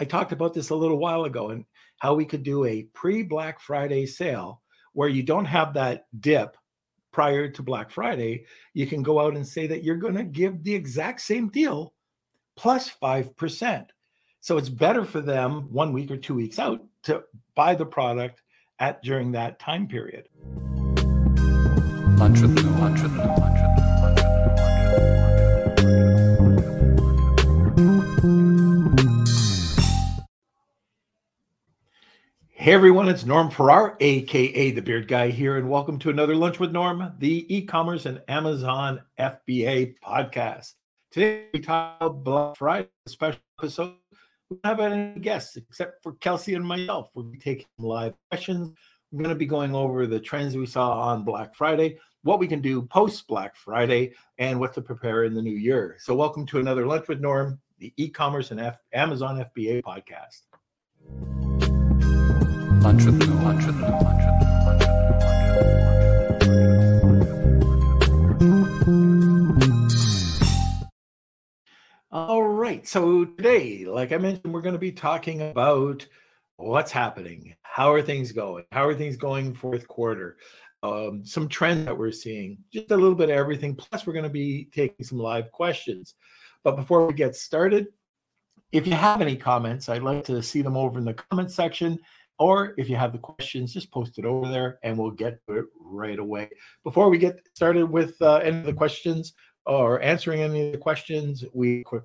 I talked about this a little while ago and how we could do a pre Black Friday sale where you don't have that dip prior to Black Friday. You can go out and say that you're going to give the exact same deal plus 5%. So it's better for them one week or two weeks out to buy the product at during that time period. Lunch with the Hey everyone, it's Norm Farrar, aka the Beard Guy here, and welcome to another Lunch with Norm, the e-commerce and Amazon FBA podcast. Today we talk about Black Friday special episode. We don't have any guests except for Kelsey and myself. We'll be taking live questions. We're going to be going over the trends we saw on Black Friday, what we can do post Black Friday, and what to prepare in the new year. So, welcome to another Lunch with Norm, the e-commerce and F- Amazon FBA podcast. All right. So today, like I mentioned, we're going to be talking about what's happening. How are things going? How are things going fourth quarter? Um, some trends that we're seeing, just a little bit of everything. Plus, we're going to be taking some live questions. But before we get started, if you have any comments, I'd like to see them over in the comment section. Or if you have the questions, just post it over there and we'll get to it right away. Before we get started with uh, any of the questions or answering any of the questions, we quick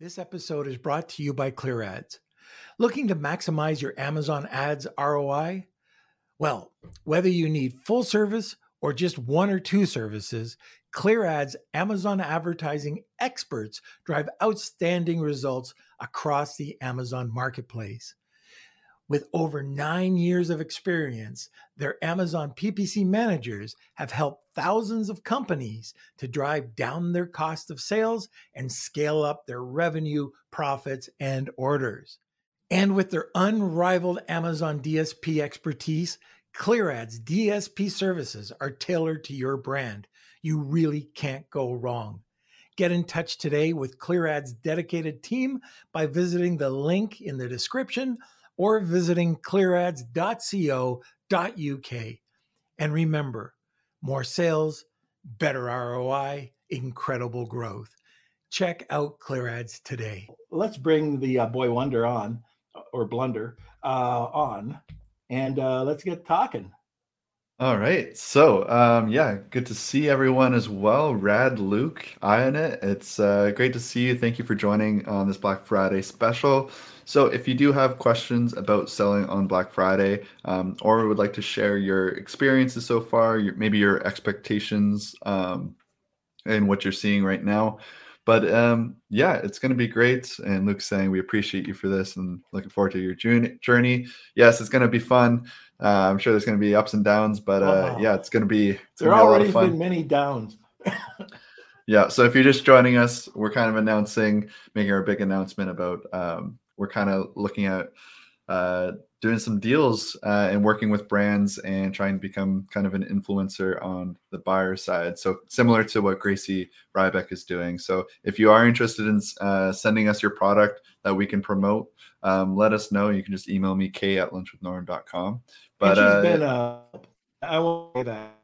This episode is brought to you by Clear Ads. Looking to maximize your Amazon ads ROI? Well, whether you need full service or just one or two services, Clear Ads Amazon advertising experts drive outstanding results across the Amazon marketplace. With over nine years of experience, their Amazon PPC managers have helped thousands of companies to drive down their cost of sales and scale up their revenue, profits, and orders. And with their unrivaled Amazon DSP expertise, ClearAds DSP services are tailored to your brand. You really can't go wrong. Get in touch today with ClearAd's dedicated team by visiting the link in the description or visiting clearads.co.uk. And remember, more sales, better ROI, incredible growth. Check out ClearAds today. Let's bring the uh, boy wonder on, or blunder uh, on, and uh, let's get talking. All right. So, um, yeah, good to see everyone as well. Rad Luke, it. It's uh, great to see you. Thank you for joining on this Black Friday special. So, if you do have questions about selling on Black Friday, um, or would like to share your experiences so far, your, maybe your expectations um, and what you're seeing right now, but um, yeah, it's going to be great. And Luke's saying we appreciate you for this and looking forward to your journey. Yes, it's going to be fun. Uh, I'm sure there's going to be ups and downs, but uh, oh. yeah, it's going to be. It's there already been many downs. yeah, so if you're just joining us, we're kind of announcing, making our big announcement about. Um, we're kind of looking at uh, doing some deals uh, and working with brands and trying to become kind of an influencer on the buyer side. So similar to what Gracie Rybeck is doing. So if you are interested in uh, sending us your product that we can promote, um, let us know. You can just email me k at lunchwithnorm.com. But uh, been, uh, I will say that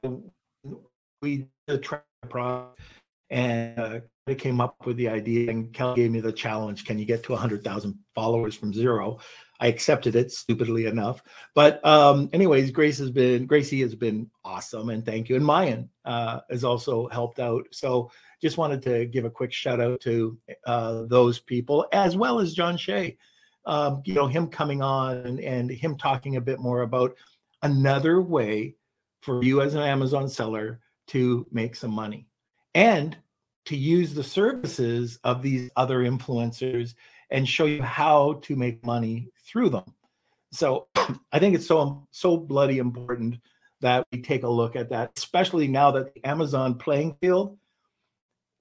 we did try product and uh, came up with the idea and Kelly gave me the challenge. Can you get to 100,000 followers from zero? I accepted it stupidly enough. But um, anyways, Grace has been Gracie has been awesome, and thank you. And Mayan uh, has also helped out. So just wanted to give a quick shout out to uh, those people as well as John Shea. Um, you know him coming on and, and him talking a bit more about another way for you as an Amazon seller to make some money and to use the services of these other influencers and show you how to make money through them. So I think it's so so bloody important that we take a look at that, especially now that the Amazon playing field,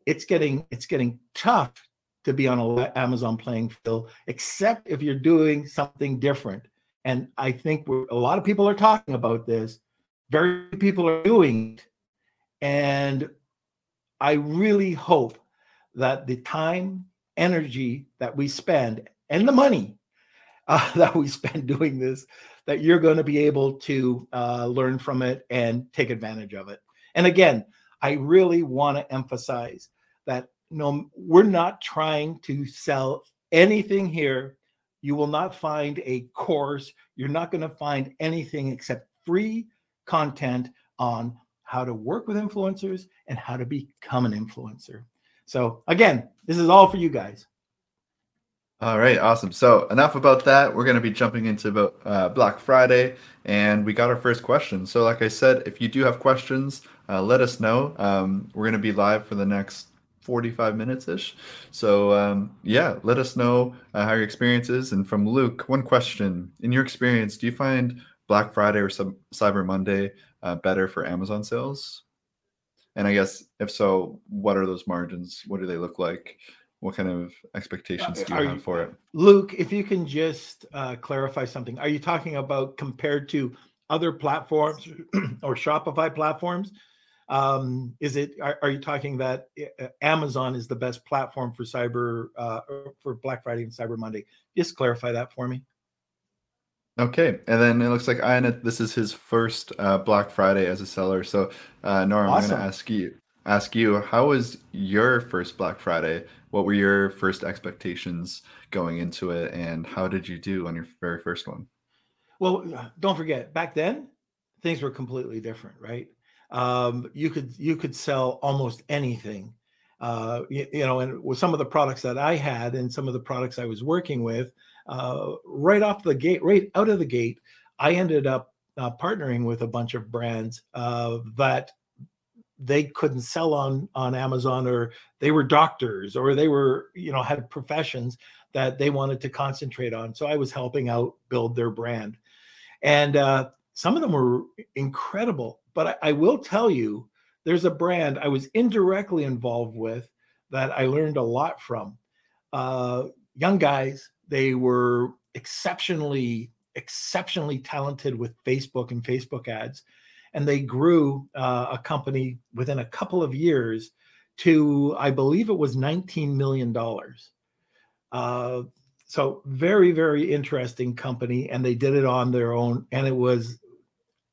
it's getting it's getting tough to be on a Amazon playing field, except if you're doing something different. And I think a lot of people are talking about this. Very people are doing it, and I really hope that the time energy that we spend and the money uh, that we spend doing this that you're going to be able to uh, learn from it and take advantage of it. And again, I really want to emphasize that no, we're not trying to sell anything here. You will not find a course. You're not going to find anything except free content on how to work with influencers and how to become an influencer. So again, this is all for you guys. All right, awesome. So enough about that. We're going to be jumping into uh, Black Friday, and we got our first question. So, like I said, if you do have questions, uh, let us know. Um, we're going to be live for the next 45 minutes ish. So, um, yeah, let us know uh, how your experience is. And from Luke, one question: In your experience, do you find Black Friday or Cyber Monday uh, better for Amazon sales? And I guess if so, what are those margins? What do they look like? What kind of expectations do you are have you, for it luke if you can just uh, clarify something are you talking about compared to other platforms or shopify platforms um, is it are, are, you talking that uh, amazon is the best platform for cyber uh, for black friday and cyber monday just clarify that for me Okay, and then it looks like Ian, this is his first uh, Black Friday as a seller. So, uh, Norm, awesome. I'm going to ask you, ask you, how was your first Black Friday? what were your first expectations going into it and how did you do on your very first one? Well don't forget back then things were completely different right? Um, you could you could sell almost anything. Uh, you, you, know and with some of the products that i had and some of the products i was working with uh, right off the gate right out of the gate i ended up uh, partnering with a bunch of brands uh, that they couldn't sell on on Amazon or they were doctors or they were you know had professions that they wanted to concentrate on. So I was helping out build their brand. And uh, some of them were incredible. But I, I will tell you there's a brand I was indirectly involved with that I learned a lot from. Uh, young guys they were exceptionally exceptionally talented with Facebook and Facebook ads and they grew uh, a company within a couple of years to i believe it was 19 million dollars. Uh, so very very interesting company and they did it on their own and it was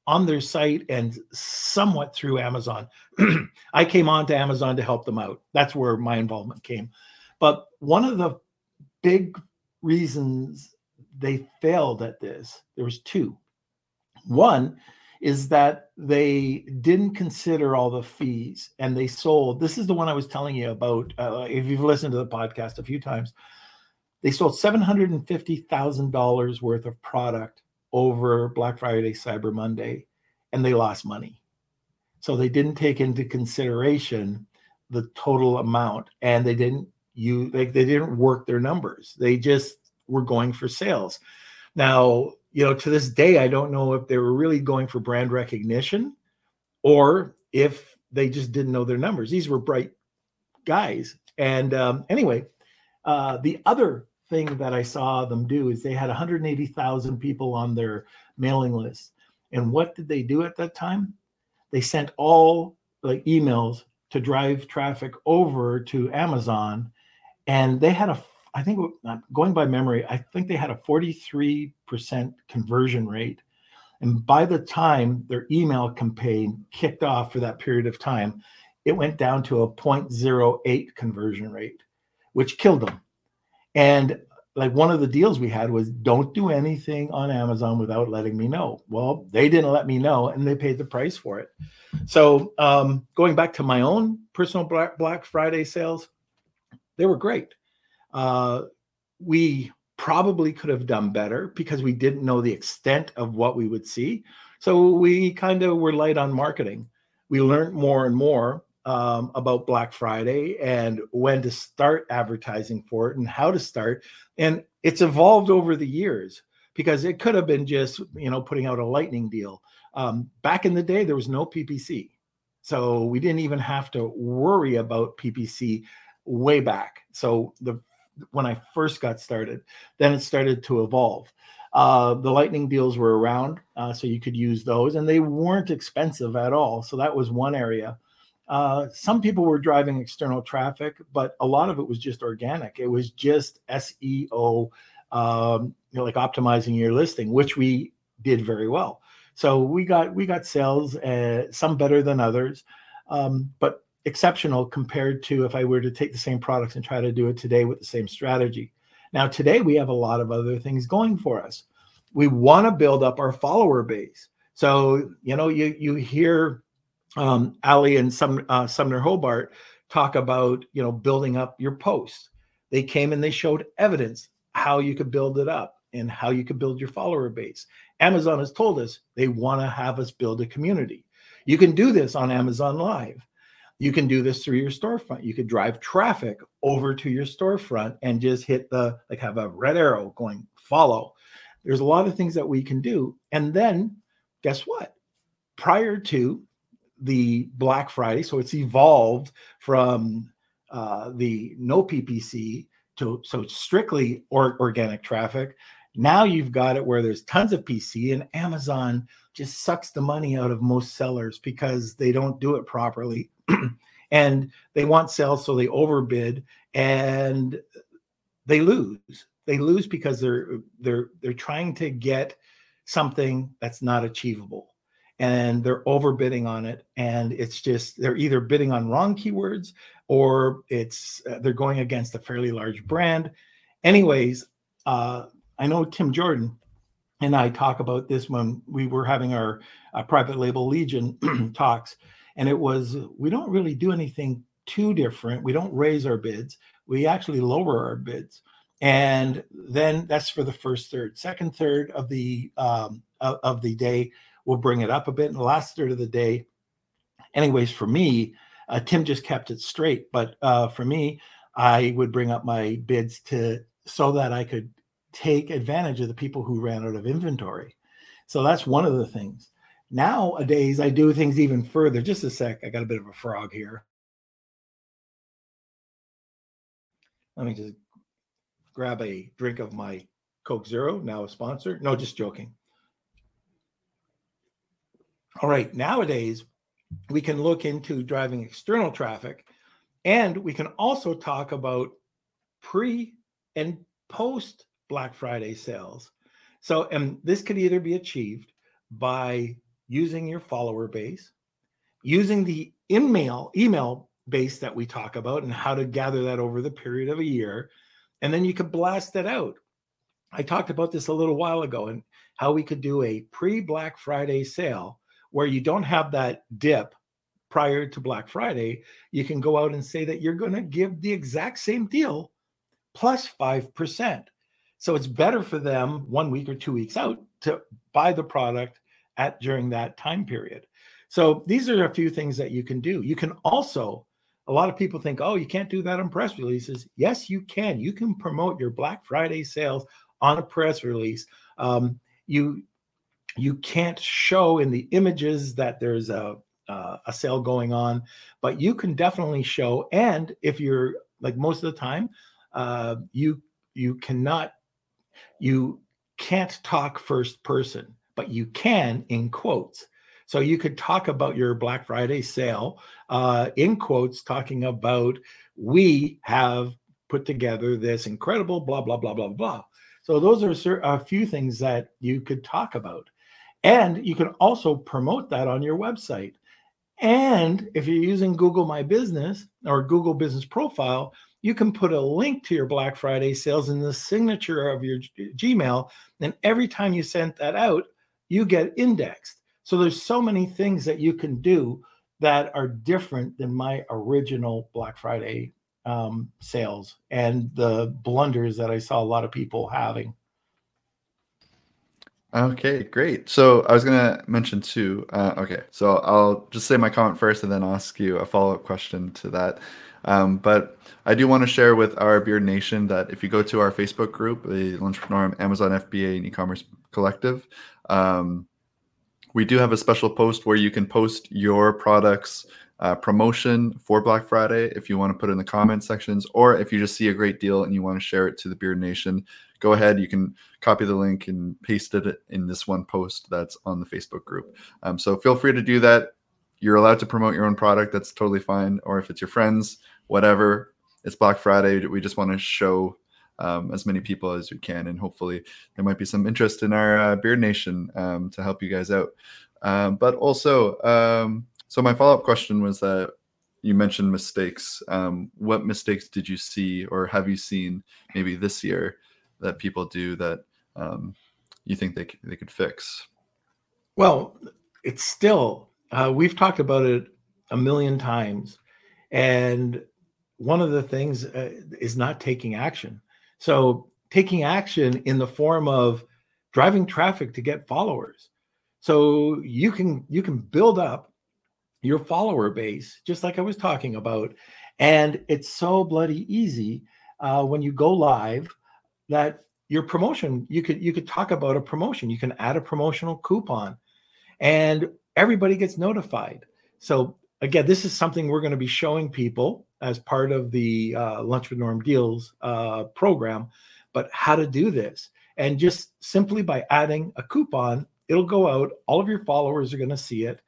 on their site and somewhat through amazon. I came on to amazon to help them out. That's where my involvement came. But one of the big reasons they failed at this there was two. One is that they didn't consider all the fees and they sold. This is the one I was telling you about. Uh, if you've listened to the podcast a few times, they sold $750,000 worth of product over Black Friday, Cyber Monday, and they lost money. So they didn't take into consideration the total amount and they didn't you they, they didn't work their numbers. They just were going for sales. Now, you know, to this day, I don't know if they were really going for brand recognition or if they just didn't know their numbers. These were bright guys. And um, anyway, uh, the other thing that I saw them do is they had 180,000 people on their mailing list. And what did they do at that time? They sent all like emails to drive traffic over to Amazon, and they had a I think going by memory, I think they had a 43% conversion rate. And by the time their email campaign kicked off for that period of time, it went down to a 0.08 conversion rate, which killed them. And like one of the deals we had was don't do anything on Amazon without letting me know. Well, they didn't let me know and they paid the price for it. So, um, going back to my own personal Black, Black Friday sales, they were great. Uh, we probably could have done better because we didn't know the extent of what we would see. So we kind of were light on marketing. We learned more and more um, about Black Friday and when to start advertising for it and how to start. And it's evolved over the years because it could have been just you know putting out a lightning deal. Um, back in the day, there was no PPC, so we didn't even have to worry about PPC way back. So the when I first got started. Then it started to evolve. Uh, the lightning deals were around, uh, so you could use those, and they weren't expensive at all. So that was one area. uh, some people were driving external traffic, but a lot of it was just organic. It was just SEO, um, you know, like optimizing your listing, which we did very well. So we got we got sales, uh, some better than others, um, but exceptional compared to if I were to take the same products and try to do it today with the same strategy. Now today we have a lot of other things going for us. We want to build up our follower base. So you know you you hear um, Ali and some uh, Sumner Hobart talk about you know building up your posts. They came and they showed evidence how you could build it up and how you could build your follower base. Amazon has told us they want to have us build a community. You can do this on Amazon Live. You can do this through your storefront. You could drive traffic over to your storefront and just hit the like have a red arrow going follow. There's a lot of things that we can do. And then guess what? Prior to the Black Friday. So it's evolved from uh, the no PPC to so strictly or, organic traffic. Now you've got it where there's tons of PPC and Amazon just sucks the money out of most sellers because they don't do it properly. and they want sales so they overbid and they lose. They lose because they're they're they're trying to get something that's not achievable and they're overbidding on it and it's just they're either bidding on wrong keywords or it's uh, they're going against a fairly large brand anyways uh, i know tim jordan and i talk about this when we were having our uh, private label legion talks and it was we don't really do anything too different. We don't raise our bids. We actually lower our bids. And then that's for the first third. Second third of the um, of, the day we'll bring it up a bit. And the last third of the day. Anyways, for me, uh, Tim just kept it straight, but uh, for me, I would bring up my bids to so that I could take advantage of the people who ran out of inventory. So that's one of the things. Nowadays, I do things even further. Just a sec, I got a bit of a frog here. Let me just grab a drink of my Coke Zero, now a sponsor. No, just joking. All right, nowadays we can look into driving external traffic and we can also talk about pre and post Black Friday sales. So, and this could either be achieved by using your follower base, using the email email base that we talk about and how to gather that over the period of a year, and then you could blast that out. I talked about this a little while ago and how we could do a pre Black Friday sale where you don't have that dip prior to Black Friday, you can go out and say that you're going to give the exact same deal plus 5%. So it's better for them one week or two weeks out to buy the product at during that time period. So these are a few things that you can do. You can also a lot of people think, oh, you can't do that on press releases. Yes, you can. You can promote your Black Friday sales on a press release. Um, you you can't show in the images that there's a uh, a sale going on, but you can definitely show. And if you're like most of the time, uh, you you cannot you can't talk first person, but you can in quotes. So you could talk about your Black Friday sale uh, in quotes, talking about we have put together this incredible blah blah blah blah blah. So those are a few things that you could talk about. And you can also promote that on your website. And if you're using Google My Business or Google Business Profile, you can put a link to your Black Friday sales in the signature of your Gmail. And every time you send that out, you get indexed. So there's so many things that you can do that are different than my original Black Friday um, sales and the blunders that I saw a lot of people having. Okay, great. So I was gonna mention too. Uh, okay, so I'll just say my comment first, and then ask you a follow up question to that. Um, but I do want to share with our Beard Nation that if you go to our Facebook group, the Entrepreneur Amazon FBA and E-commerce Collective, um, we do have a special post where you can post your products uh, promotion for Black Friday if you want to put in the comment sections, or if you just see a great deal and you want to share it to the Beard Nation, go ahead. You can copy the link and paste it in this one post that's on the Facebook group. Um, so feel free to do that. you're allowed to promote your own product. That's totally fine. Or if it's your friends, whatever. It's Black Friday. We just want to show um, as many people as we can, and hopefully there might be some interest in our uh, Beard Nation um, to help you guys out. Um, but also, um, so my follow up question was that you mentioned mistakes. Um, what mistakes did you see, or have you seen maybe this year that people do that um, you think they they could fix? Well, it's still uh, we've talked about it a million times, and one of the things uh, is not taking action. So taking action in the form of driving traffic to get followers. So you can you can build up your follower base just like I was talking about, and it's so bloody easy uh, when you go live that your promotion you could you could talk about a promotion you can add a promotional coupon and everybody gets notified so again this is something we're going to be showing people as part of the uh, lunch with norm deals uh, program but how to do this and just simply by adding a coupon it'll go out all of your followers are going to see it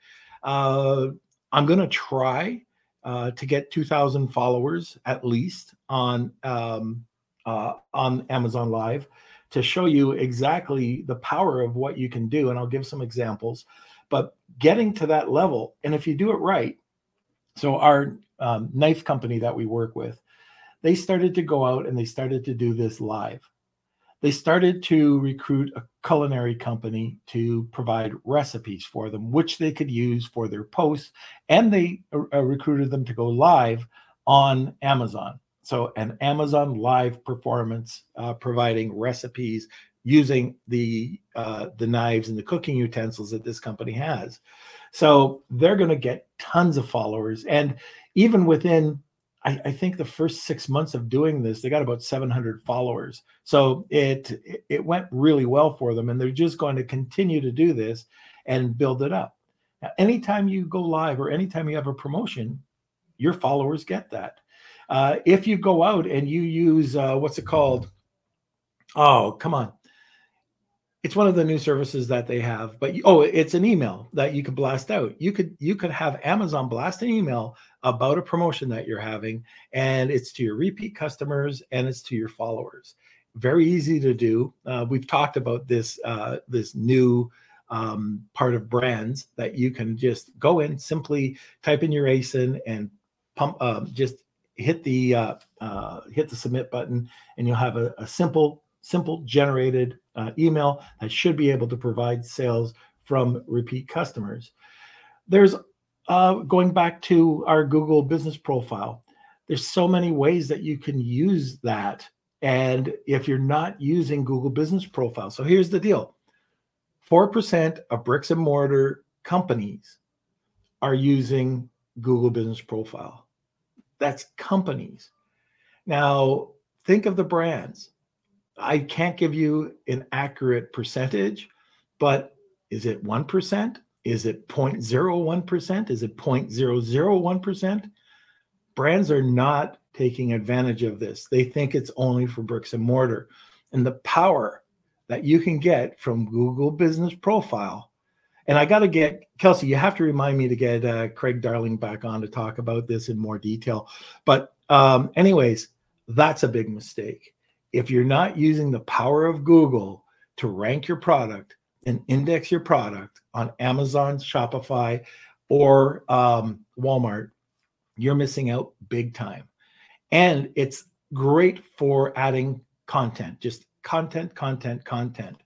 uh, i'm going to try uh, to get 2000 followers at least on um, uh, on Amazon Live to show you exactly the power of what you can do. And I'll give some examples. But getting to that level, and if you do it right, so our um, knife company that we work with, they started to go out and they started to do this live. They started to recruit a culinary company to provide recipes for them, which they could use for their posts, and they uh, recruited them to go live on Amazon. So, an Amazon Live performance uh, providing recipes using the uh, the knives and the cooking utensils that this company has. So they're going to get tons of followers, and even within, I, I, think the first six months of doing this, they got about 700 followers. So it it went really well for them, and they're just going to continue to do this and build it up. Now, anytime you go live or anytime you have a promotion, your followers get that. Uh, if you go out and you use uh, what's it called? Oh, come on. It's one of the new services that they have, but oh, it's an email that you could blast out. You could you could have Amazon blast an email about a promotion that you're having, and it's to your repeat customers and it's to your followers. Very easy to do. Uh, we've talked about this uh, this new um, part of brands that you can just go in, simply type in your ASIN and pump, uh, just hit the uh, uh, hit the submit button, and you'll have a, a simple simple generated uh, email that should be able to provide sales from repeat customers. There's uh, going back to our Google business profile. There's so many ways that you can use that. And if you're not using Google business profile, so here's the deal 4% of bricks and mortar companies are using Google business profile. That's companies. Now, think of the brands. I can't give you an accurate percentage, but is it 1%? Is it 0.01%? Is it 0.001%? Brands are not taking advantage of this. They think it's only for bricks and mortar. And the power that you can get from Google Business Profile and I got to get Kelsey. You have to remind me to get uh, Craig Darling back on to talk about this in more detail. But um, anyways, that's a big mistake. If you're not using the power of Google to rank your product and index your product on Amazon, Shopify, or um, Walmart, you're missing out big time. And it's great for adding content, just content, content, content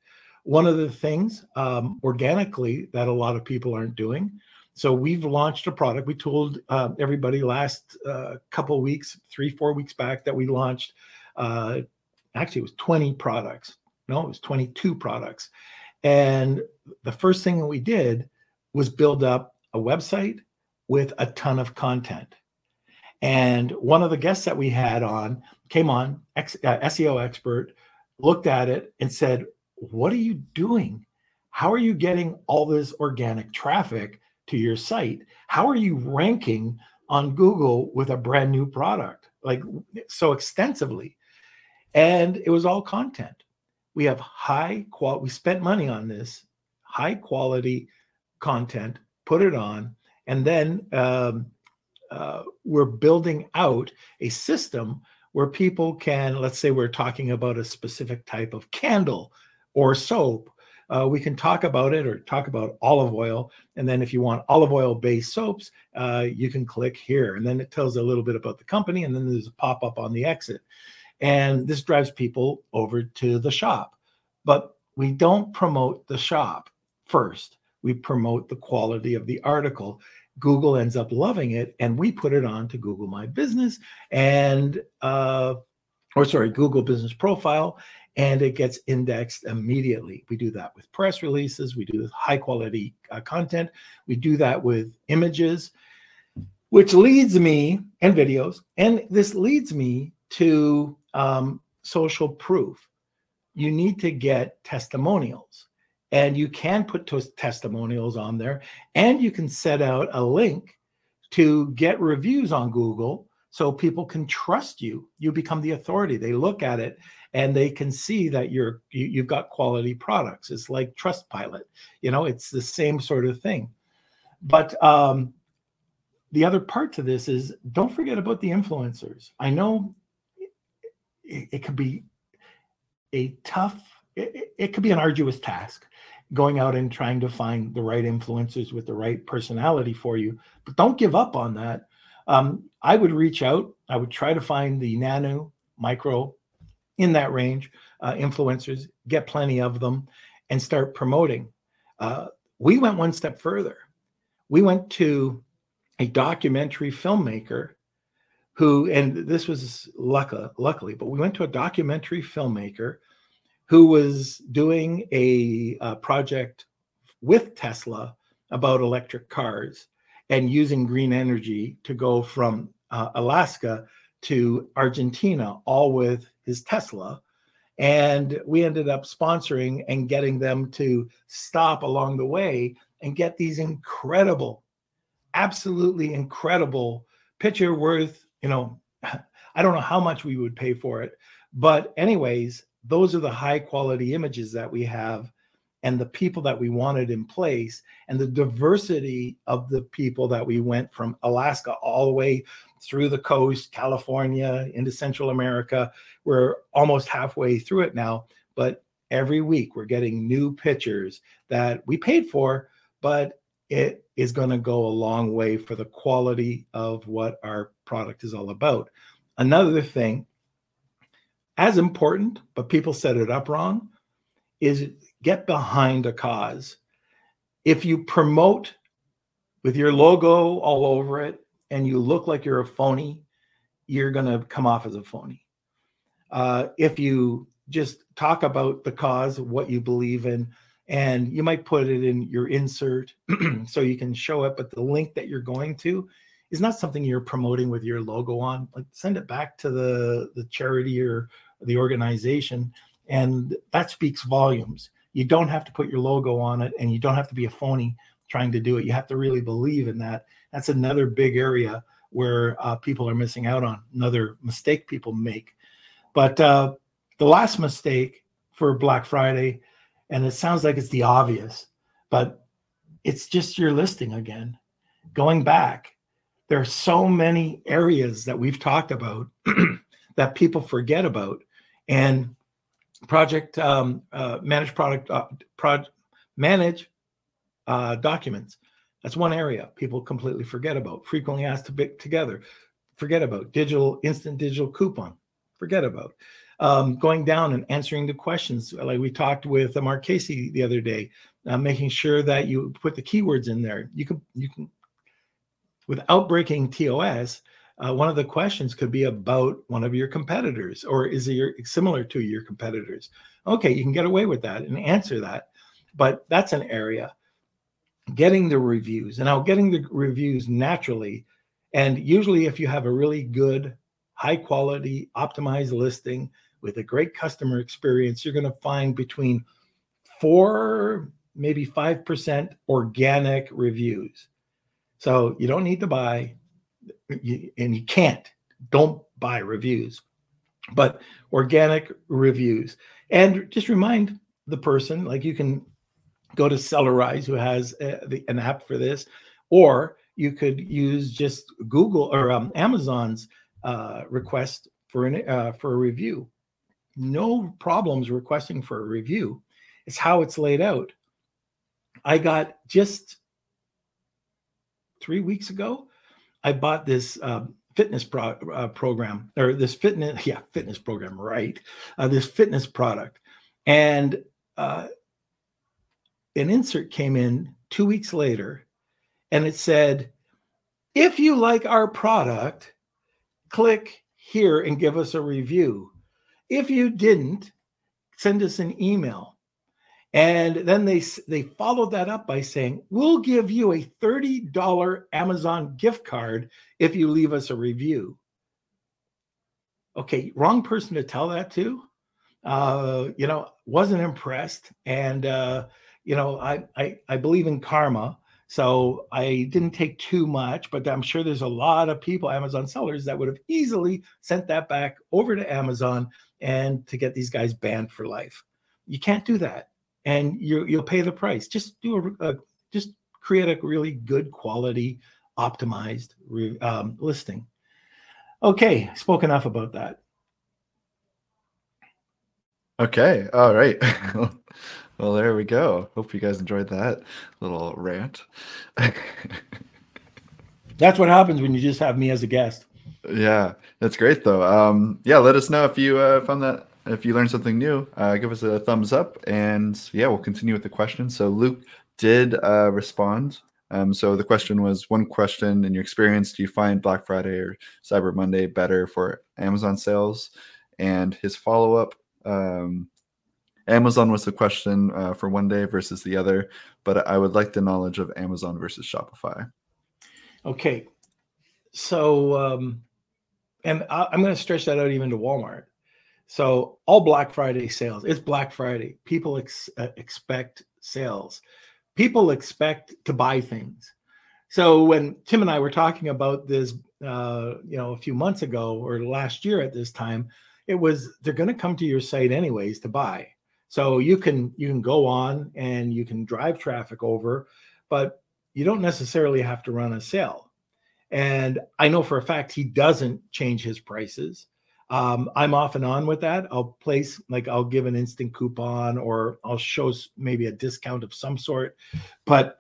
one of the things um, organically that a lot of people aren't doing. So we've launched a product. We told uh, everybody last uh, couple weeks, three, four weeks back, that we launched. Uh, actually, it was 20 products. No, it was 22 products. And the first thing that we did was build up a website with a ton of content. And one of the guests that we had on came on, ex, uh, SEO expert, looked at it and said, what are you doing? How are you getting all this organic traffic to your site? How are you ranking on Google with a brand new product like so extensively? And it was all content. We have high quality, we spent money on this, high quality content, put it on, And then um, uh, we're building out a system where people can, let's say we're talking about a specific type of candle or soap. Uh, we can talk about it or talk about olive oil. And then if you want olive oil based soaps, uh, you can click here. And then it tells a little bit about the company. And then there's a pop up on the exit. And this drives people over to the shop. But we don't promote the shop first, we promote the quality of the article. Google ends up loving it, and we put it on to Google My Business and, uh, or sorry, Google Business Profile, and it gets indexed immediately. We do that with press releases, we do high quality uh, content, we do that with images, which leads me, and videos, and this leads me to um, social proof you need to get testimonials. And you can put testimonials on there, and you can set out a link to get reviews on Google so people can trust you. You become the authority. They look at it and they can see that you're you, you've got quality products. It's like Trustpilot. You know, it's the same sort of thing. But um, the other part to this is don't forget about the influencers. I know it, it could be a tough, it, it could be an arduous task going out and trying to find the right influencers with the right personality for you. But don't give up on that. Um, I would reach out. I would try to find the nano, micro, in that range uh, influencers, get plenty of them, and start promoting. Uh, we went one step further. We went to a documentary filmmaker who, and this was luckily, but we went to a documentary filmmaker who was doing a, a project with Tesla about electric cars and using green energy to go from uh, Alaska to Argentina, all with his Tesla. And we ended up sponsoring and getting them to stop along the way and get these incredible, absolutely incredible picture worth you know, I don't know how much we would pay for it. But, anyways, those are the high quality images that we have and the people that we wanted in place and the diversity of the people that we went from Alaska all the way through the coast, California, into Central America. We're almost halfway through it now, but every week we're getting new pictures that we paid for, but it is going to go a long way for the quality of what our product is all about. Another thing, as important, but people set it up wrong, is get behind a cause. If you promote with your logo all over it and you look like you're a phony, you're going to come off as a phony. Uh, if you just talk about the cause, what you believe in, and you might put it in your insert so you can show it but the link that you're going to is not something you're promoting with your logo on. Like send it back to the the charity or the organization and that speaks volumes. You don't have to put your logo on it and you don't have to be a phony trying to do it. You have to really believe in that. That's another big area where uh, people are missing out on another mistake people make. But uh, the last mistake for black friday and it sounds like it's the obvious, but it's just your listing again. Going back, there are so many areas that we've talked about that people forget about. And project um, uh, manage product uh, manage uh, documents. That's one area people completely forget about. Frequently asked to together, forget about digital instant digital coupon, forget about um, going down and answering the questions. Like we talked with Mark Casey the other day, uh, making sure that you put the keywords in there. You can you can without breaking TOS. Uh, one of the questions could be about one of your competitors, or is it similar to your competitors? Okay, you can get away with that and answer that, but that's an area. Getting the reviews and now getting the reviews naturally, and usually if you have a really good, high quality, optimized listing, with a great customer experience, you're going to find between four, maybe 5% organic reviews. So you don't need to buy, and you can't, don't buy reviews, but organic reviews. And just remind the person, like you can go to Sellerize, who has a, uh, the, an app for this, or you could use just Google or um, Amazon's uh, request for an uh, for a review. No problems requesting for a review. It's how it's laid out. I got just three weeks ago. I bought this uh, fitness pro- uh, program or this fitness yeah fitness program right uh, this fitness product and uh, an insert came in two weeks later and it said if you like our product click here and give us a review if you didn't send us an email and then they they followed that up by saying, "We'll give you a $30 Amazon gift card if you leave us a review." Okay, wrong person to tell that to. Uh, you know, wasn't impressed and uh, you know, I, I I believe in karma. So I didn't take too much, but I'm sure there's a lot of people, Amazon sellers, that would have easily sent that back over to Amazon and to get these guys banned for life. You can't do that and you you'll pay the price. Just do a, a just create a really good quality optimized um, listing. Okay, spoke enough about that. Okay, all right. well, there we go. Hope you guys enjoyed that little rant. That's what happens when you just have me as a guest. Yeah, that's great though. Um, yeah, let us know if you uh, found that if you learned something new, uh, give us a thumbs up. And yeah, we'll continue with the question. So Luke did uh, respond. Um, so the question was one question in your experience, do you find Black Friday or Cyber Monday better for Amazon sales? And his follow up, um, Amazon was the question uh, for one day versus the other, but I would like the knowledge of Amazon versus Shopify. Okay. So, um, and I, I'm going to stretch that out even to Walmart. So all Black Friday sales. It's Black Friday. People ex- uh, expect sales. People expect to buy things. So when Tim and I were talking about this, uh, you know, a few months ago or last year at this time, it was they're going to come to your site anyways to buy. So you can you can go on and you can drive traffic over, but you don't necessarily have to run a sale. And I know for a fact he doesn't change his prices. Um, I'm off and on with that. I'll place like I'll give an instant coupon or I'll show maybe a discount of some sort, but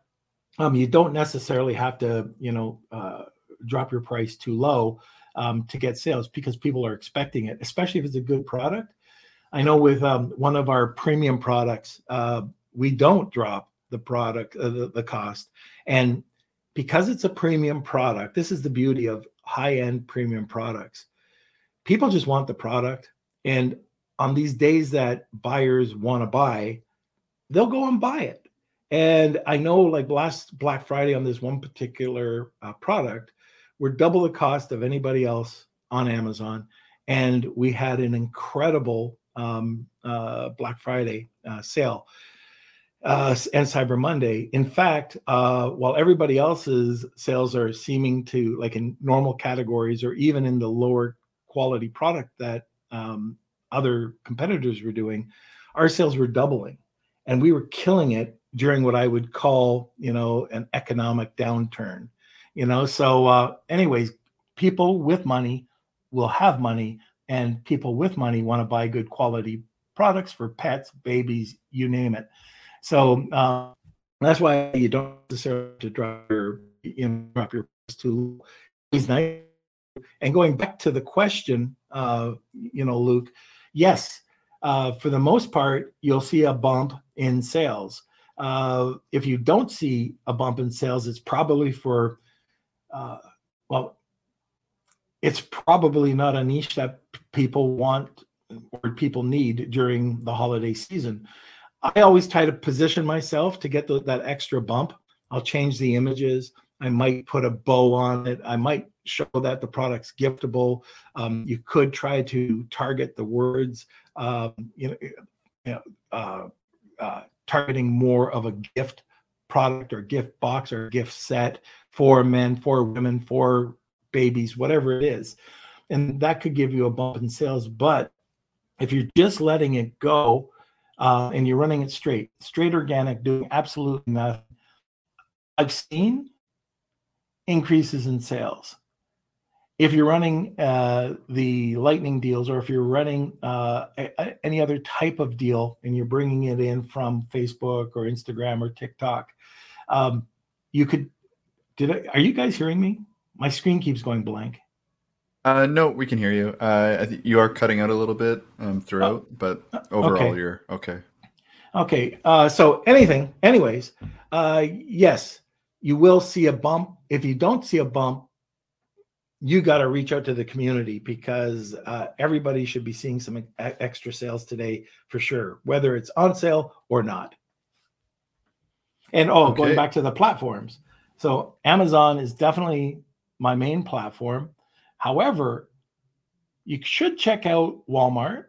um, you don't necessarily have to, you know, uh, drop your price too low um, to get sales because people are expecting it, especially if it's a good product. I know with um, one of our premium products, uh, we don't drop the product, uh, the, the cost, and because it's a premium product, this is the beauty of high-end premium products people just want the product. And on these days that buyers want to buy, they'll go and buy it. And I know, like last Black Friday on this one particular uh, product, we're double the cost of anybody else on Amazon. And we had an incredible um, uh, Black Friday uh, sale uh, and Cyber Monday. In fact, uh, while everybody else's sales are seeming to, like in normal categories or even in the lower quality product that um, other competitors were doing, our sales were doubling, and we were killing it during what I would call, you know, an economic downturn. You know, so uh, anyways, people with money will have money, and people with money want to buy good quality products for pets, babies, you name it. So uh, that's why you don't necessarily to drop your, you know, drop your nice and going back to the question, uh, you know, Luke, yes, uh, for the most part, you'll see a bump in sales. Uh, if you don't see a bump in sales, it's probably for, uh, well, it's probably not a niche that people want or people need during the holiday season. I always try to position myself to get the, that extra bump. I'll change the images. I might put a bow on it. I might show that the product's giftable. Um, you could try to target the words, um, you know, you know uh, uh, targeting more of a gift product or gift box or gift set for men, for women, for babies, whatever it is. And that could give you a bump in sales. But if you're just letting it go uh, and you're running it straight, straight organic, doing absolutely nothing, I've seen increases in sales. If you're running uh, the lightning deals, or if you're running uh, a, any other type of deal, and you're bringing it in from Facebook or Instagram or TikTok, um, you could. Did I, are you guys hearing me? My screen keeps going blank. Uh, no, we can hear you. Uh, you are cutting out a little bit um, throughout, uh, but overall, okay. you're okay. Okay. Uh, so anything, anyways, uh, yes, you will see a bump. If you don't see a bump, you got to reach out to the community because uh, everybody should be seeing some extra sales today for sure, whether it's on sale or not. And oh, okay. going back to the platforms. So Amazon is definitely my main platform. However, you should check out Walmart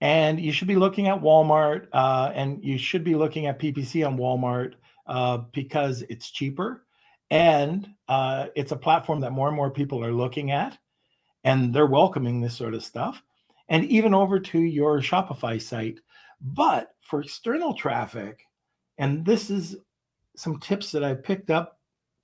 and you should be looking at Walmart uh, and you should be looking at PPC on Walmart uh, because it's cheaper and uh, it's a platform that more and more people are looking at and they're welcoming this sort of stuff and even over to your Shopify site. But for external traffic, and this is some tips that I picked up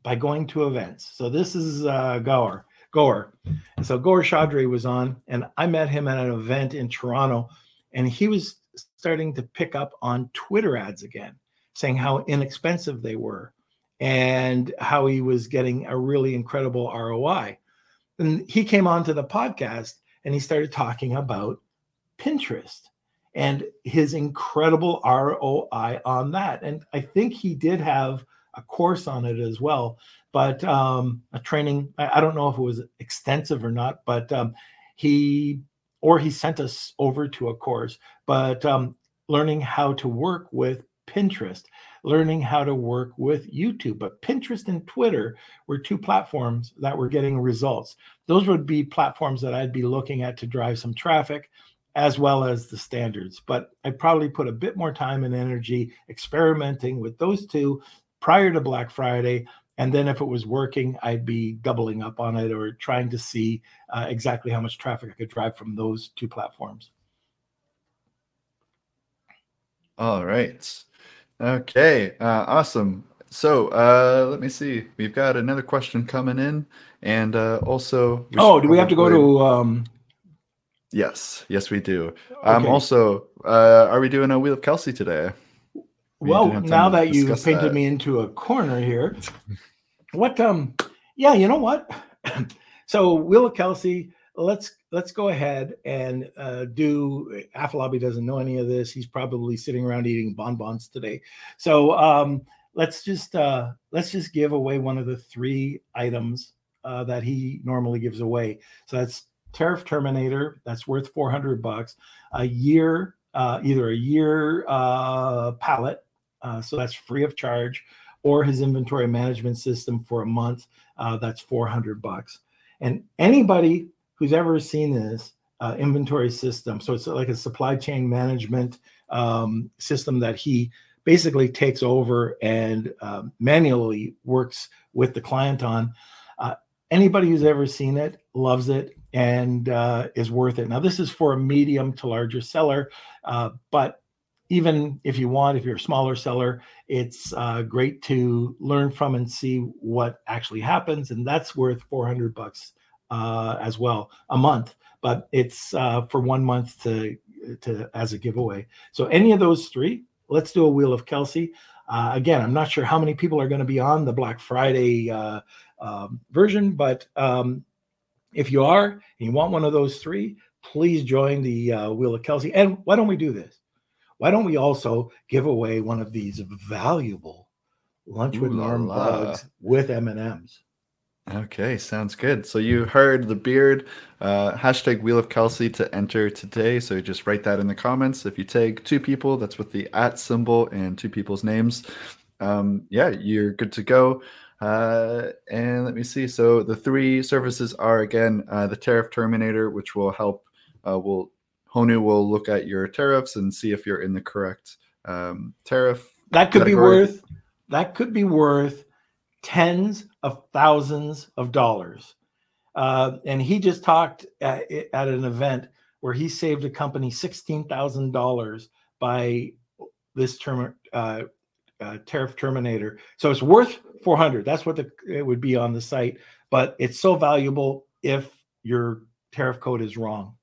by going to events. So this is uh, Gaur. Gaur. And so Gaur Chaudhry was on, and I met him at an event in Toronto, and he was starting to pick up on Twitter ads again, saying how inexpensive they were and how he was getting a really incredible ROI. And he came onto the podcast and he started talking about Pinterest and his incredible ROI on that. And I think he did have a course on it as well, but um, a training. I, I, don't know if it was extensive or not, but um, he or he sent us over to a course, but um, learning how to work with Pinterest learning how to work with YouTube. But Pinterest and Twitter were two platforms that were getting results. Those would be platforms that I'd be looking at to drive some traffic as well as the standards. But I probably put a bit more time and energy experimenting with those two prior to Black Friday. And then if it was working, I'd be doubling up on it or trying to see uh, exactly how much traffic I could drive from those two platforms. All right. Okay, uh, awesome. So uh, let me see. We've got another question coming in, and uh, also. Oh, do we have to go to? Um... Yes, yes, we do. Um, okay. Also, uh, are we doing a Wheel of Kelsey today? We well, now that you've painted that. me into a corner here, what? Um, yeah, you know what? so of Kelsey let's let's go ahead and uh, do. Afalabi doesn't know any of this. He's probably sitting around eating bonbons today. So um, let's just uh, let's just give away one of the three items uh, that he normally gives away. So that's Tariff Terminator. That's worth 400 bucks. A year, uh, either a year uh, pallet. Uh, so that's free of charge, or his inventory management system for a month. Uh, that's 400 bucks. And anybody who's ever seen this uh, inventory system, so it's like a supply chain management um, system that he basically takes over and uh, manually works with the client on. Uh, anybody who's ever seen it loves it and uh, is worth it. Now, this is for a medium to larger seller, uh, but even if you want, if you're a smaller seller, it's uh, great to learn from and see what actually happens, and that's worth 400 bucks uh, as well a month, but it's uh, for one month to to as a giveaway. So any of those three, let's do a wheel of Kelsey. Uh, again, I'm not sure how many people are going to be on the Black Friday uh, um, version, but um, if you are and you want one of those three, please join the uh, Wheel of Kelsey. And why don't we do this? Why don't we also give away one of these valuable lunch with Norm bugs with M and M's? Okay, sounds good. So you heard the beard uh, hashtag Wheel of Kelsey to enter today. So just write that in the comments. If you tag two people, that's with the at symbol and two people's names. Um, yeah, you're good to go. Uh, and let me see. So the three services are again uh, the tariff terminator, which will help. Uh, will Honu will look at your tariffs and see if you're in the correct um, tariff. That could category. be worth. That could be worth tens of thousands of dollars. Uh, and he just talked at, at, an event where he saved a company $16,000 by this term, uh, uh, tariff terminator. So it's worth 400. That's what the, it would be on the site, but it's so valuable if your tariff code is wrong.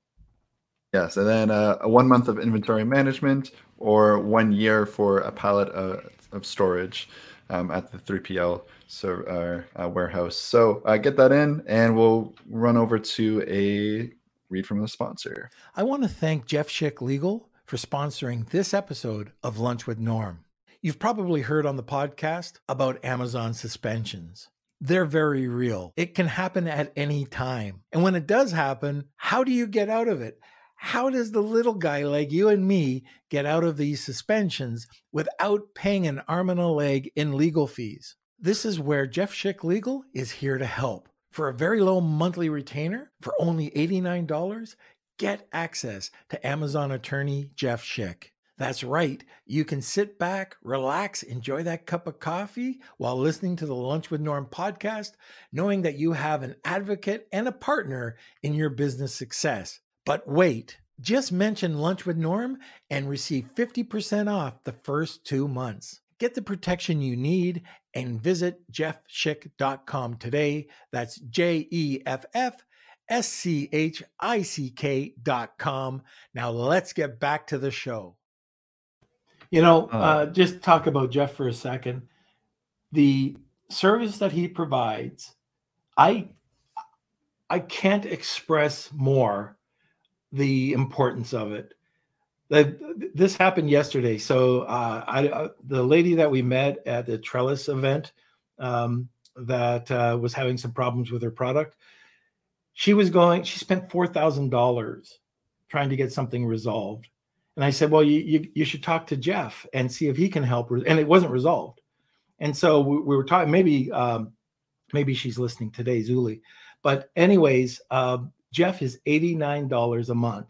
Yes, and then uh, a one month of inventory management or one year for a pallet of storage um, at the 3PL so, uh, uh, warehouse. So uh, get that in, and we'll run over to a read from the sponsor. I want to thank Jeff Schick Legal for sponsoring this episode of Lunch with Norm. You've probably heard on the podcast about Amazon suspensions. They're very real. It can happen at any time. And when it does happen, how do you get out of it? How does the little guy like you and me get out of these suspensions without paying an arm and a leg in legal fees? This is where Jeff Schick Legal is here to help. For a very low monthly retainer, for only $89, get access to Amazon attorney Jeff Schick. That's right. You can sit back, relax, enjoy that cup of coffee while listening to the Lunch with Norm podcast, knowing that you have an advocate and a partner in your business success. But wait, just mention Lunch with Norm and receive 50% off the first two months. Get the protection you need and visit jeffschick.com today. That's J E F F S C H I C K.com. Now let's get back to the show. You know, uh, uh, just talk about Jeff for a second. The service that he provides, I I can't express more the importance of it. That this happened yesterday. So uh, I, uh, the lady that we met at the Trellis event um, that uh, was having some problems with her product, she was going. She spent four thousand dollars trying to get something resolved, and I said, "Well, you, you you should talk to Jeff and see if he can help." And it wasn't resolved, and so we, we were talking. Maybe um, maybe she's listening today, Zuli. But anyways, uh, Jeff is $89 a month.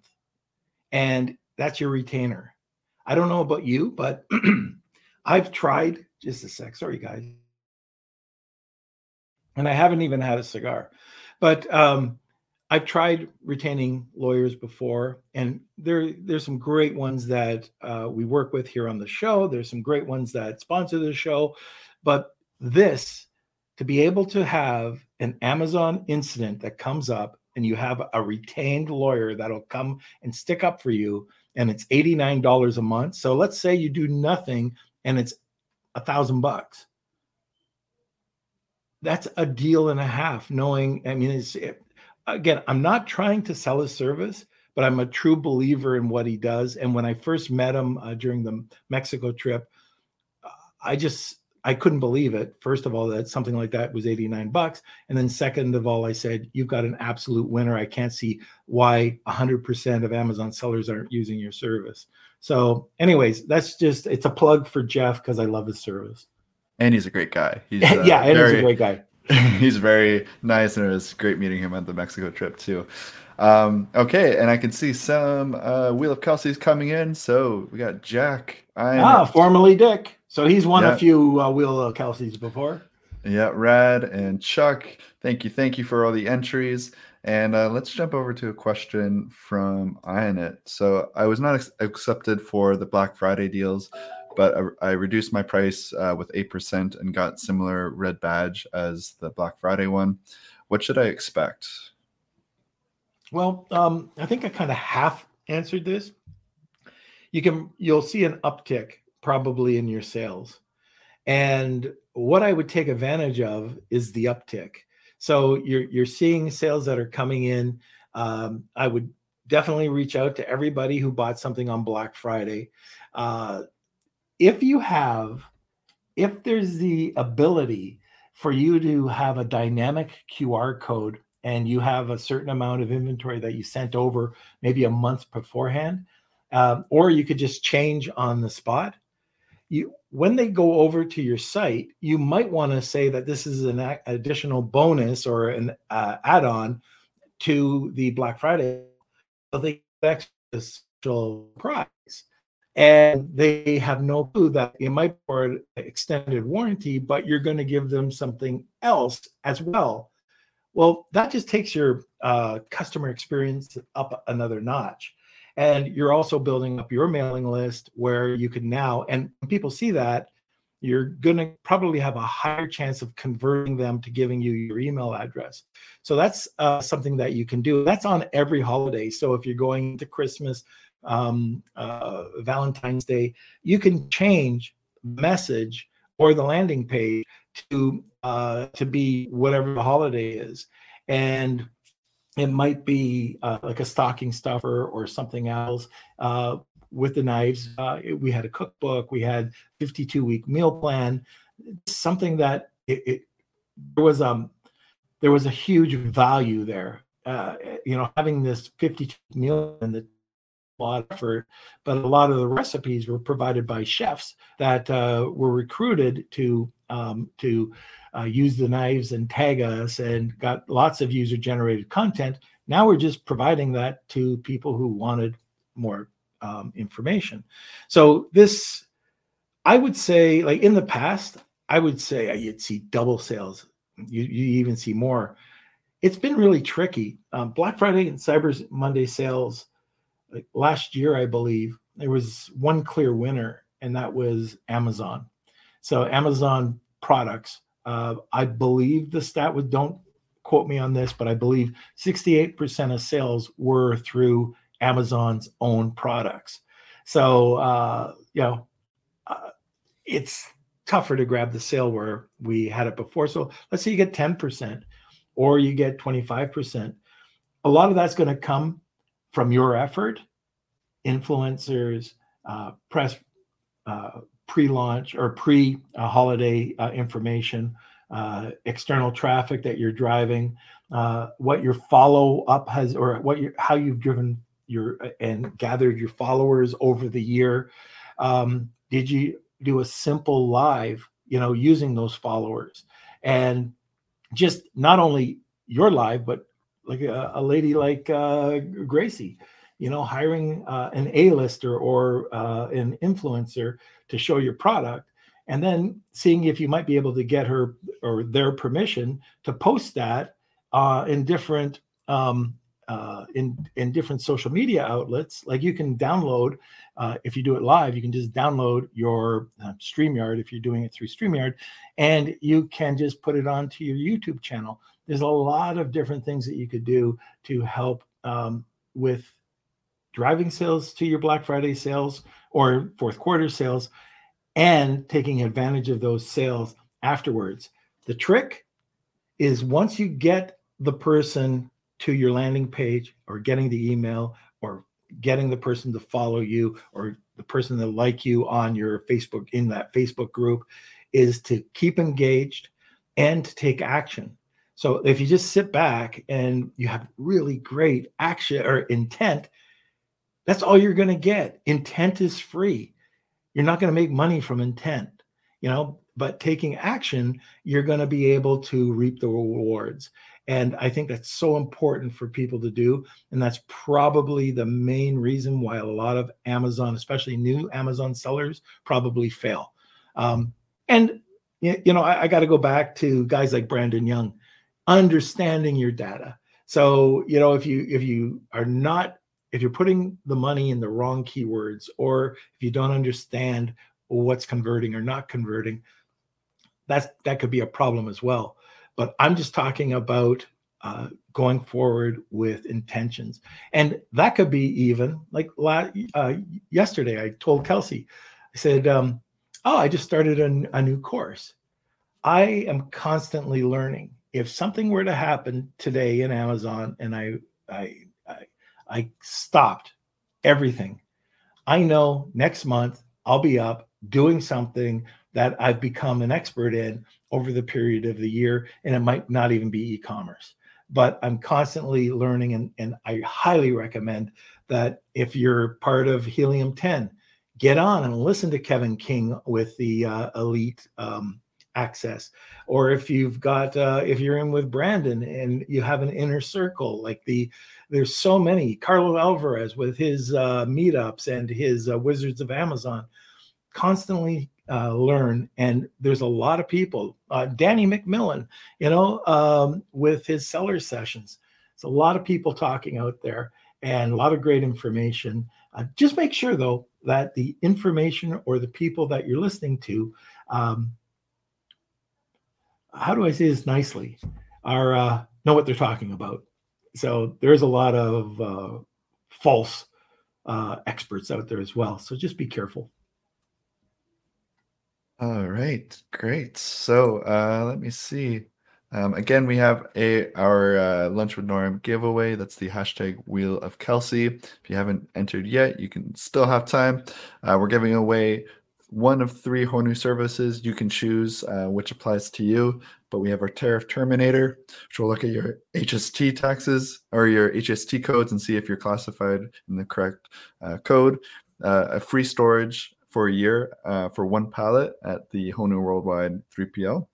And that's your retainer. I don't know about you, but I've tried just a sec. Sorry, guys. And I haven't even had a cigar, but um, I've tried retaining lawyers before, and there there's some great ones that uh, we work with here on the show. There's some great ones that sponsor the show, but this to be able to have an Amazon incident that comes up and you have a retained lawyer that'll come and stick up for you and it's $89 a month. So let's say you do nothing and it's a thousand bucks. That's a deal and a half knowing i mean it's it, again i'm not trying to sell a service but i'm a true believer in what he does. And when i first met him uh, during the mexico trip i just I couldn't believe it. First of all, that something like that was 89 bucks. And then second of all, I said, you've got an absolute winner. I can't see why 100% of Amazon sellers aren't using your service. So anyways, that's just, it's a plug for Jeff because I love his service. And he's a great guy. He's, uh, yeah, and very, he's a great guy. he's very nice and it was great meeting him at the Mexico trip too. Um, okay, and I can see some uh, Wheel of Kelsey's coming in. So we got Jack. I'm ah, formerly Dick. So he's won yeah. a few uh, Wheel of Kelsey's before. Yeah, Rad and Chuck. Thank you, thank you for all the entries. And uh, let's jump over to a question from Ionit. So I was not ex- accepted for the Black Friday deals, but I, I reduced my price uh, with 8% and got similar red badge as the Black Friday one. What should I expect? Well, um, I think I kind of half answered this. You can you'll see an uptick probably in your sales. And what I would take advantage of is the uptick. So you're you're seeing sales that are coming in. Um, I would definitely reach out to everybody who bought something on Black Friday. Uh, if you have, if there's the ability for you to have a dynamic QR code and you have a certain amount of inventory that you sent over maybe a month beforehand, um, or you could just change on the spot you when they go over to your site you might want to say that this is an additional bonus or an uh, add-on to the black friday so they extra special price. And they have no clue that it might be an extended warranty but you're going to give them something else as well. Well that just takes your uh, customer experience up another notch and you're also building up your mailing list where you can now and people see that you're going to probably have a higher chance of converting them to giving you your email address. So that's uh, something that you can do. That's on every holiday. So if you're going to Christmas, um, uh, Valentine's Day, you can change message or the landing page to uh, to be whatever the holiday is, and it might be uh, like a stocking stuffer or something else. Uh, with the knives, uh, we had a cookbook, we had 52 week meal plan, something that it, it there was um there was a huge value there. Uh, you know, having this 52 meal and the lot of effort, but a lot of the recipes were provided by chefs that uh, were recruited to um, to uh, use the knives and tag us, and got lots of user generated content. Now we're just providing that to people who wanted more um, information. So this, I would say, like in the past, I would say you'd see double sales. You you even see more. It's been really tricky. Um, Black Friday and Cyber Monday sales like last year, I believe, there was one clear winner, and that was Amazon. So Amazon products, uh, I believe the stat was don't quote me on this, but I believe 68% of sales were through Amazon's own products. So uh, you know, uh, it's tougher to grab the sale where we had it before. So let's say you get 10% or you get 25%. A lot of that's going to come from your effort, influencers, uh, press uh, pre-launch or pre-holiday uh, information, uh, external traffic that you're driving, uh, what your follow-up has, or what you how you've driven your and gathered your followers over the year. Um, did you do a simple live, you know, using those followers, and just not only your live, but like a, a lady like uh, Gracie, you know, hiring uh, an A-lister or uh, an influencer to show your product, and then seeing if you might be able to get her or their permission to post that uh, in different um, uh, in in different social media outlets. Like you can download, uh, if you do it live, you can just download your uh, Streamyard if you're doing it through Streamyard, and you can just put it onto your YouTube channel there's a lot of different things that you could do to help um, with driving sales to your Black Friday sales or fourth quarter sales and taking advantage of those sales afterwards. The trick is once you get the person to your landing page or getting the email or getting the person to follow you or the person to like you on your Facebook in that Facebook group is to keep engaged and to take action. So if you just sit back and you have really great action or intent, that's all you're going to get. Intent is free. You're not going to make money from intent, you know, but taking action, you're going to be able to reap the rewards. And I think that's so important for people to do. And that's probably the main reason why a lot of Amazon, especially new Amazon sellers, probably fail. Um, and, you know, I, I got to go back to guys like Brandon Young understanding your data. So, you know, if you if you are not if you're putting the money in the wrong keywords or if you don't understand what's converting or not converting, that's that could be a problem as well. But I'm just talking about uh, going forward with intentions, and that could be even like uh, yesterday. I told Kelsey, I said, um, "Oh, I just started a new course. I am constantly learning if something were to happen today in Amazon and I I I, I stopped everything, I know next month I'll be up doing something that I've become an expert in over the period of the year, and it might not even be e-commerce. But I'm constantly learning, and, and I highly recommend that if you're part of Helium 10, get on and listen to Kevin King with the uh, Elite um, access. Or if you've got uh, if you're in with brandon and you have an inner circle like the there's so many carlo alvarez with his uh, meetups and his uh, wizards of amazon constantly uh, learn and there's a lot of people uh, danny mcmillan you know um, with his seller sessions. It's a lot of people talking out there and a lot of great information. Uh, just make sure though that the information or the people that you're listening to um, how do I say this nicely? Are uh, know what they're talking about. So there's a lot of uh, false uh, experts out there as well. So just be careful. All right, great. So uh, let me see. Um, again, we have a our uh, lunch with Norm giveaway. That's the hashtag Wheel of Kelsey. If you haven't entered yet, you can still have time. Uh, we're giving away one of three Honu services. You can choose uh, which applies to you. But we have our tariff terminator, which will look at your HST taxes or your HST codes and see if you're classified in the correct uh, code. Uh, a free storage for a year uh, for one pallet at the Honu Worldwide 3PL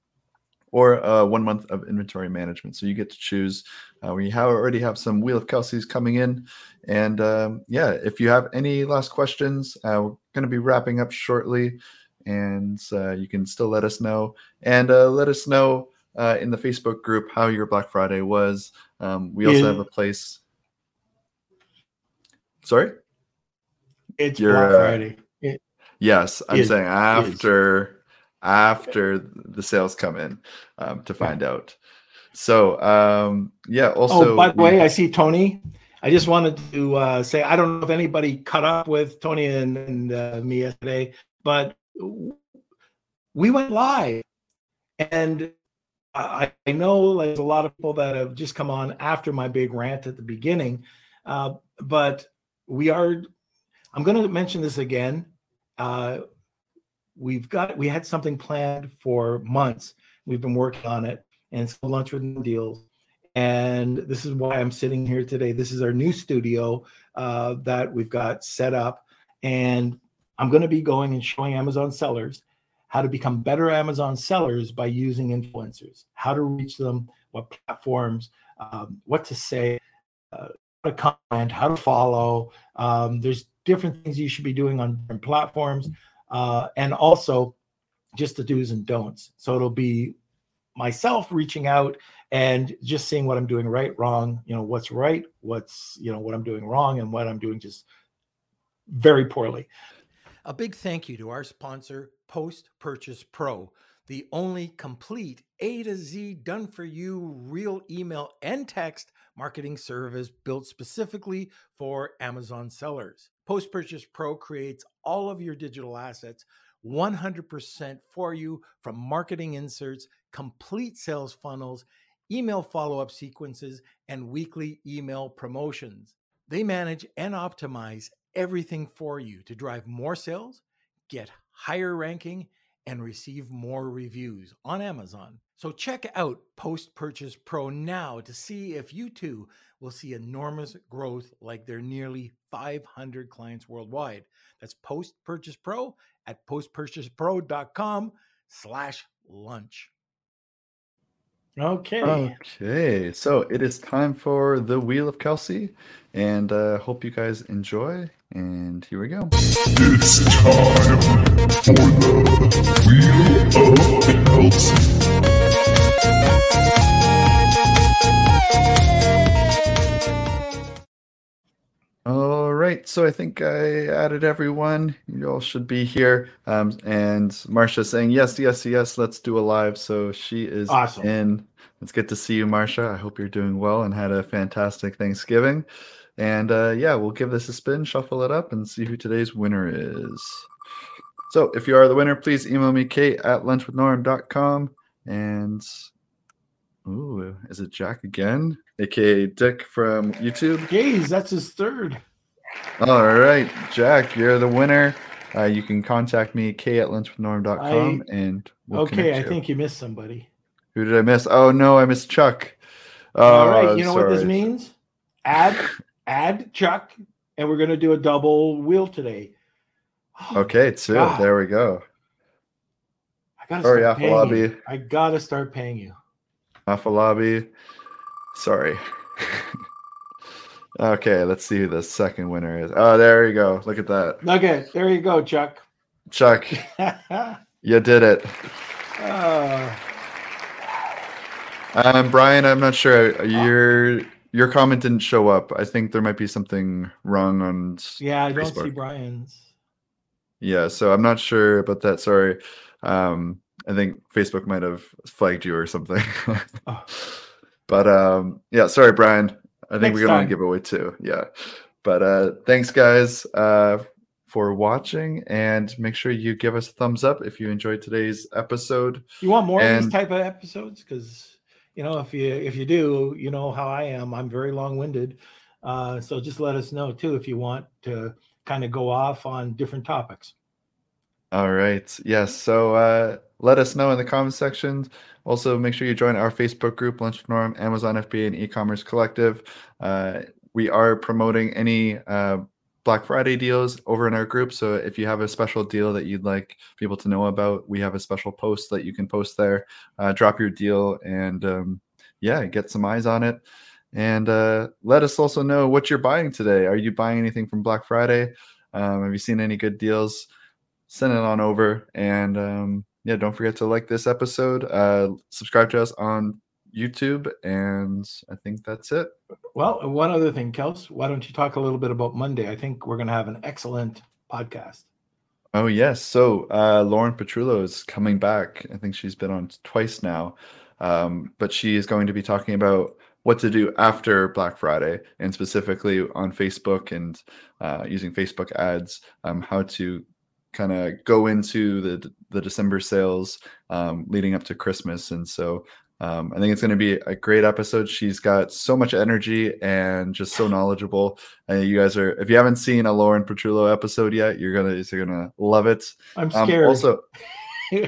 or uh, one month of inventory management. So you get to choose. Uh, we have already have some Wheel of Kelsey's coming in, and um, yeah, if you have any last questions, uh, we're going to be wrapping up shortly, and uh, you can still let us know and uh, let us know uh, in the Facebook group how your Black Friday was. Um, we also yeah. have a place. Sorry, it's your, Black Friday. It, yes, I'm saying after after the sales come in um, to find out. So um, yeah. Also, oh, by the way, I see Tony. I just wanted to uh, say I don't know if anybody caught up with Tony and, and uh, me yesterday, but we went live, and I, I know there's a lot of people that have just come on after my big rant at the beginning, uh, but we are. I'm going to mention this again. We've got we had something planned for months. We've been working on it, and it's lunch with deals. And this is why I'm sitting here today. This is our new studio uh, that we've got set up, and I'm going to be going and showing Amazon sellers how to become better Amazon sellers by using influencers, how to reach them, what platforms, um, what to say, uh, how to comment, how to follow. Um, there's different things you should be doing on different platforms uh, and also just the do's and don'ts. So it'll be myself reaching out and just seeing what I'm doing right, wrong, you know, what's right, what's, you know, what I'm doing wrong and what I'm doing just very poorly. A big thank you to our sponsor, Post Purchase Pro, the only complete A to Z done for you real email and text marketing service built specifically for Amazon sellers. Post Purchase Pro creates all of your digital assets 100% for you from marketing inserts, complete sales funnels, email follow up sequences, and weekly email promotions. They manage and optimize everything for you to drive more sales, get higher ranking, and receive more reviews on Amazon. So check out Post Purchase Pro now to see if you too will see enormous growth like their nearly 500 clients worldwide. That's Post Purchase Pro at postpurchasepro.com slash lunch. Okay. Okay. So it is time for the Wheel of Kelsey, and uh, hope you guys enjoy. And here we go. It's time for the Wheel of Kelsey. Right, so I think I added everyone. You all should be here. Um, and Marcia saying yes, yes, yes. Let's do a live. So she is awesome. in. It's good to see you, Marcia. I hope you're doing well and had a fantastic Thanksgiving. And uh, yeah, we'll give this a spin, shuffle it up, and see who today's winner is. So if you are the winner, please email me, Kate at lunchwithnorm.com. And ooh, is it Jack again? aka Dick from YouTube. Jeez, that's his third. All right, Jack, you're the winner. Uh, you can contact me, k at lunchwithnorm.com. I, and we'll okay, I you. think you missed somebody. Who did I miss? Oh, no, I missed Chuck. All right, you know sorry. what this means? Add, add Chuck, and we're going to do a double wheel today. okay, two. God. There we go. I gotta Sorry, start paying you. I gotta start paying you. Afalabi. Sorry. okay, let's see who the second winner is. Oh, there you go. Look at that. Okay, there you go, Chuck. Chuck, you did it. Uh, um, Brian, I'm not sure. Your your comment didn't show up. I think there might be something wrong on. Yeah, I don't see Brian's. Yeah, so I'm not sure about that. Sorry. Um, I think Facebook might have flagged you or something. oh. But um, yeah, sorry, Brian. I think Next we're gonna give away two. Yeah. But uh, thanks, guys, uh, for watching, and make sure you give us a thumbs up if you enjoyed today's episode. You want more and... of these type of episodes? Because you know, if you if you do, you know how I am. I'm very long winded. Uh, so just let us know too if you want to kind of go off on different topics. All right. Yes. So uh, let us know in the comment section. Also, make sure you join our Facebook group, Lunch with Norm, Amazon FBA, and E-commerce Collective. Uh, we are promoting any uh, Black Friday deals over in our group. So if you have a special deal that you'd like people to know about, we have a special post that you can post there. Uh, drop your deal and um, yeah, get some eyes on it. And uh, let us also know what you're buying today. Are you buying anything from Black Friday? Um, have you seen any good deals? Send it on over. And um, yeah, don't forget to like this episode. Uh, subscribe to us on YouTube. And I think that's it. Well, one other thing, Kels, why don't you talk a little bit about Monday? I think we're going to have an excellent podcast. Oh, yes. So uh, Lauren Petrullo is coming back. I think she's been on twice now. Um, but she is going to be talking about what to do after Black Friday, and specifically on Facebook and uh, using Facebook ads, um, how to kind of go into the the December sales um, leading up to Christmas. And so um, I think it's going to be a great episode. She's got so much energy and just so knowledgeable. And you guys are, if you haven't seen a Lauren Petrullo episode yet, you're gonna you're gonna love it. I'm um, scared. also,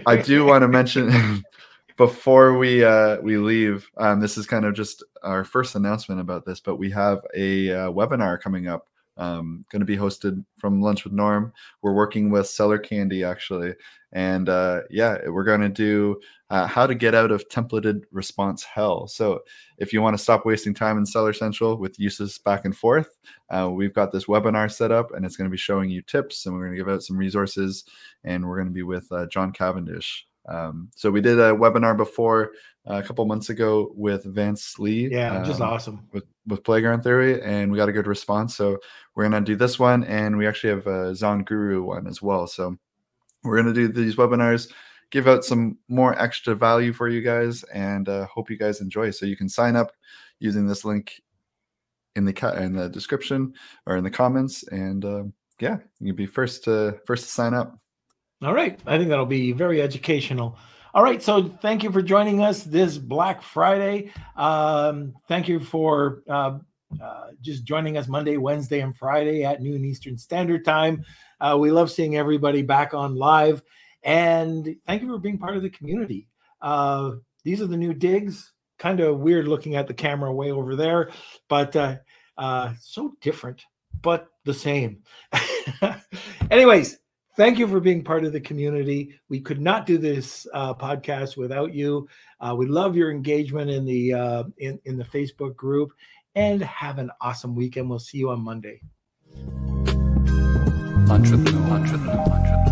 I do want to mention before we uh, we leave, um, this is kind of just our first announcement about this, but we have a uh, webinar coming up. Um, going to be hosted from Lunch with Norm. We're working with SellerCandy actually, and uh, yeah, we're going to do uh, how to get out of templated response hell. So if you want to stop wasting time in Seller Central with uses back and forth, uh, we've got this webinar set up, and it's going to be showing you tips, and we're going to give out some resources, and we're going to be with uh, John Cavendish. Um, so we did a webinar before uh, a couple months ago with Vance Lee. Yeah, um, just awesome with with Playground Theory, and we got a good response. So we're gonna do this one, and we actually have a ZonGuru one as well. So we're gonna do these webinars, give out some more extra value for you guys, and uh, hope you guys enjoy. So you can sign up using this link in the ca- in the description or in the comments, and uh, yeah, you'll be first to first to sign up. All right. I think that'll be very educational. All right. So thank you for joining us this Black Friday. Um, thank you for uh, uh, just joining us Monday, Wednesday, and Friday at noon Eastern Standard Time. Uh, we love seeing everybody back on live. And thank you for being part of the community. Uh, these are the new digs. Kind of weird looking at the camera way over there, but uh, uh, so different, but the same. Anyways, thank you for being part of the community. We could not do this uh, podcast without you. Uh, we love your engagement in the uh, in in the Facebook group, and have an awesome weekend. We'll see you on Monday. Lunch with, lunch.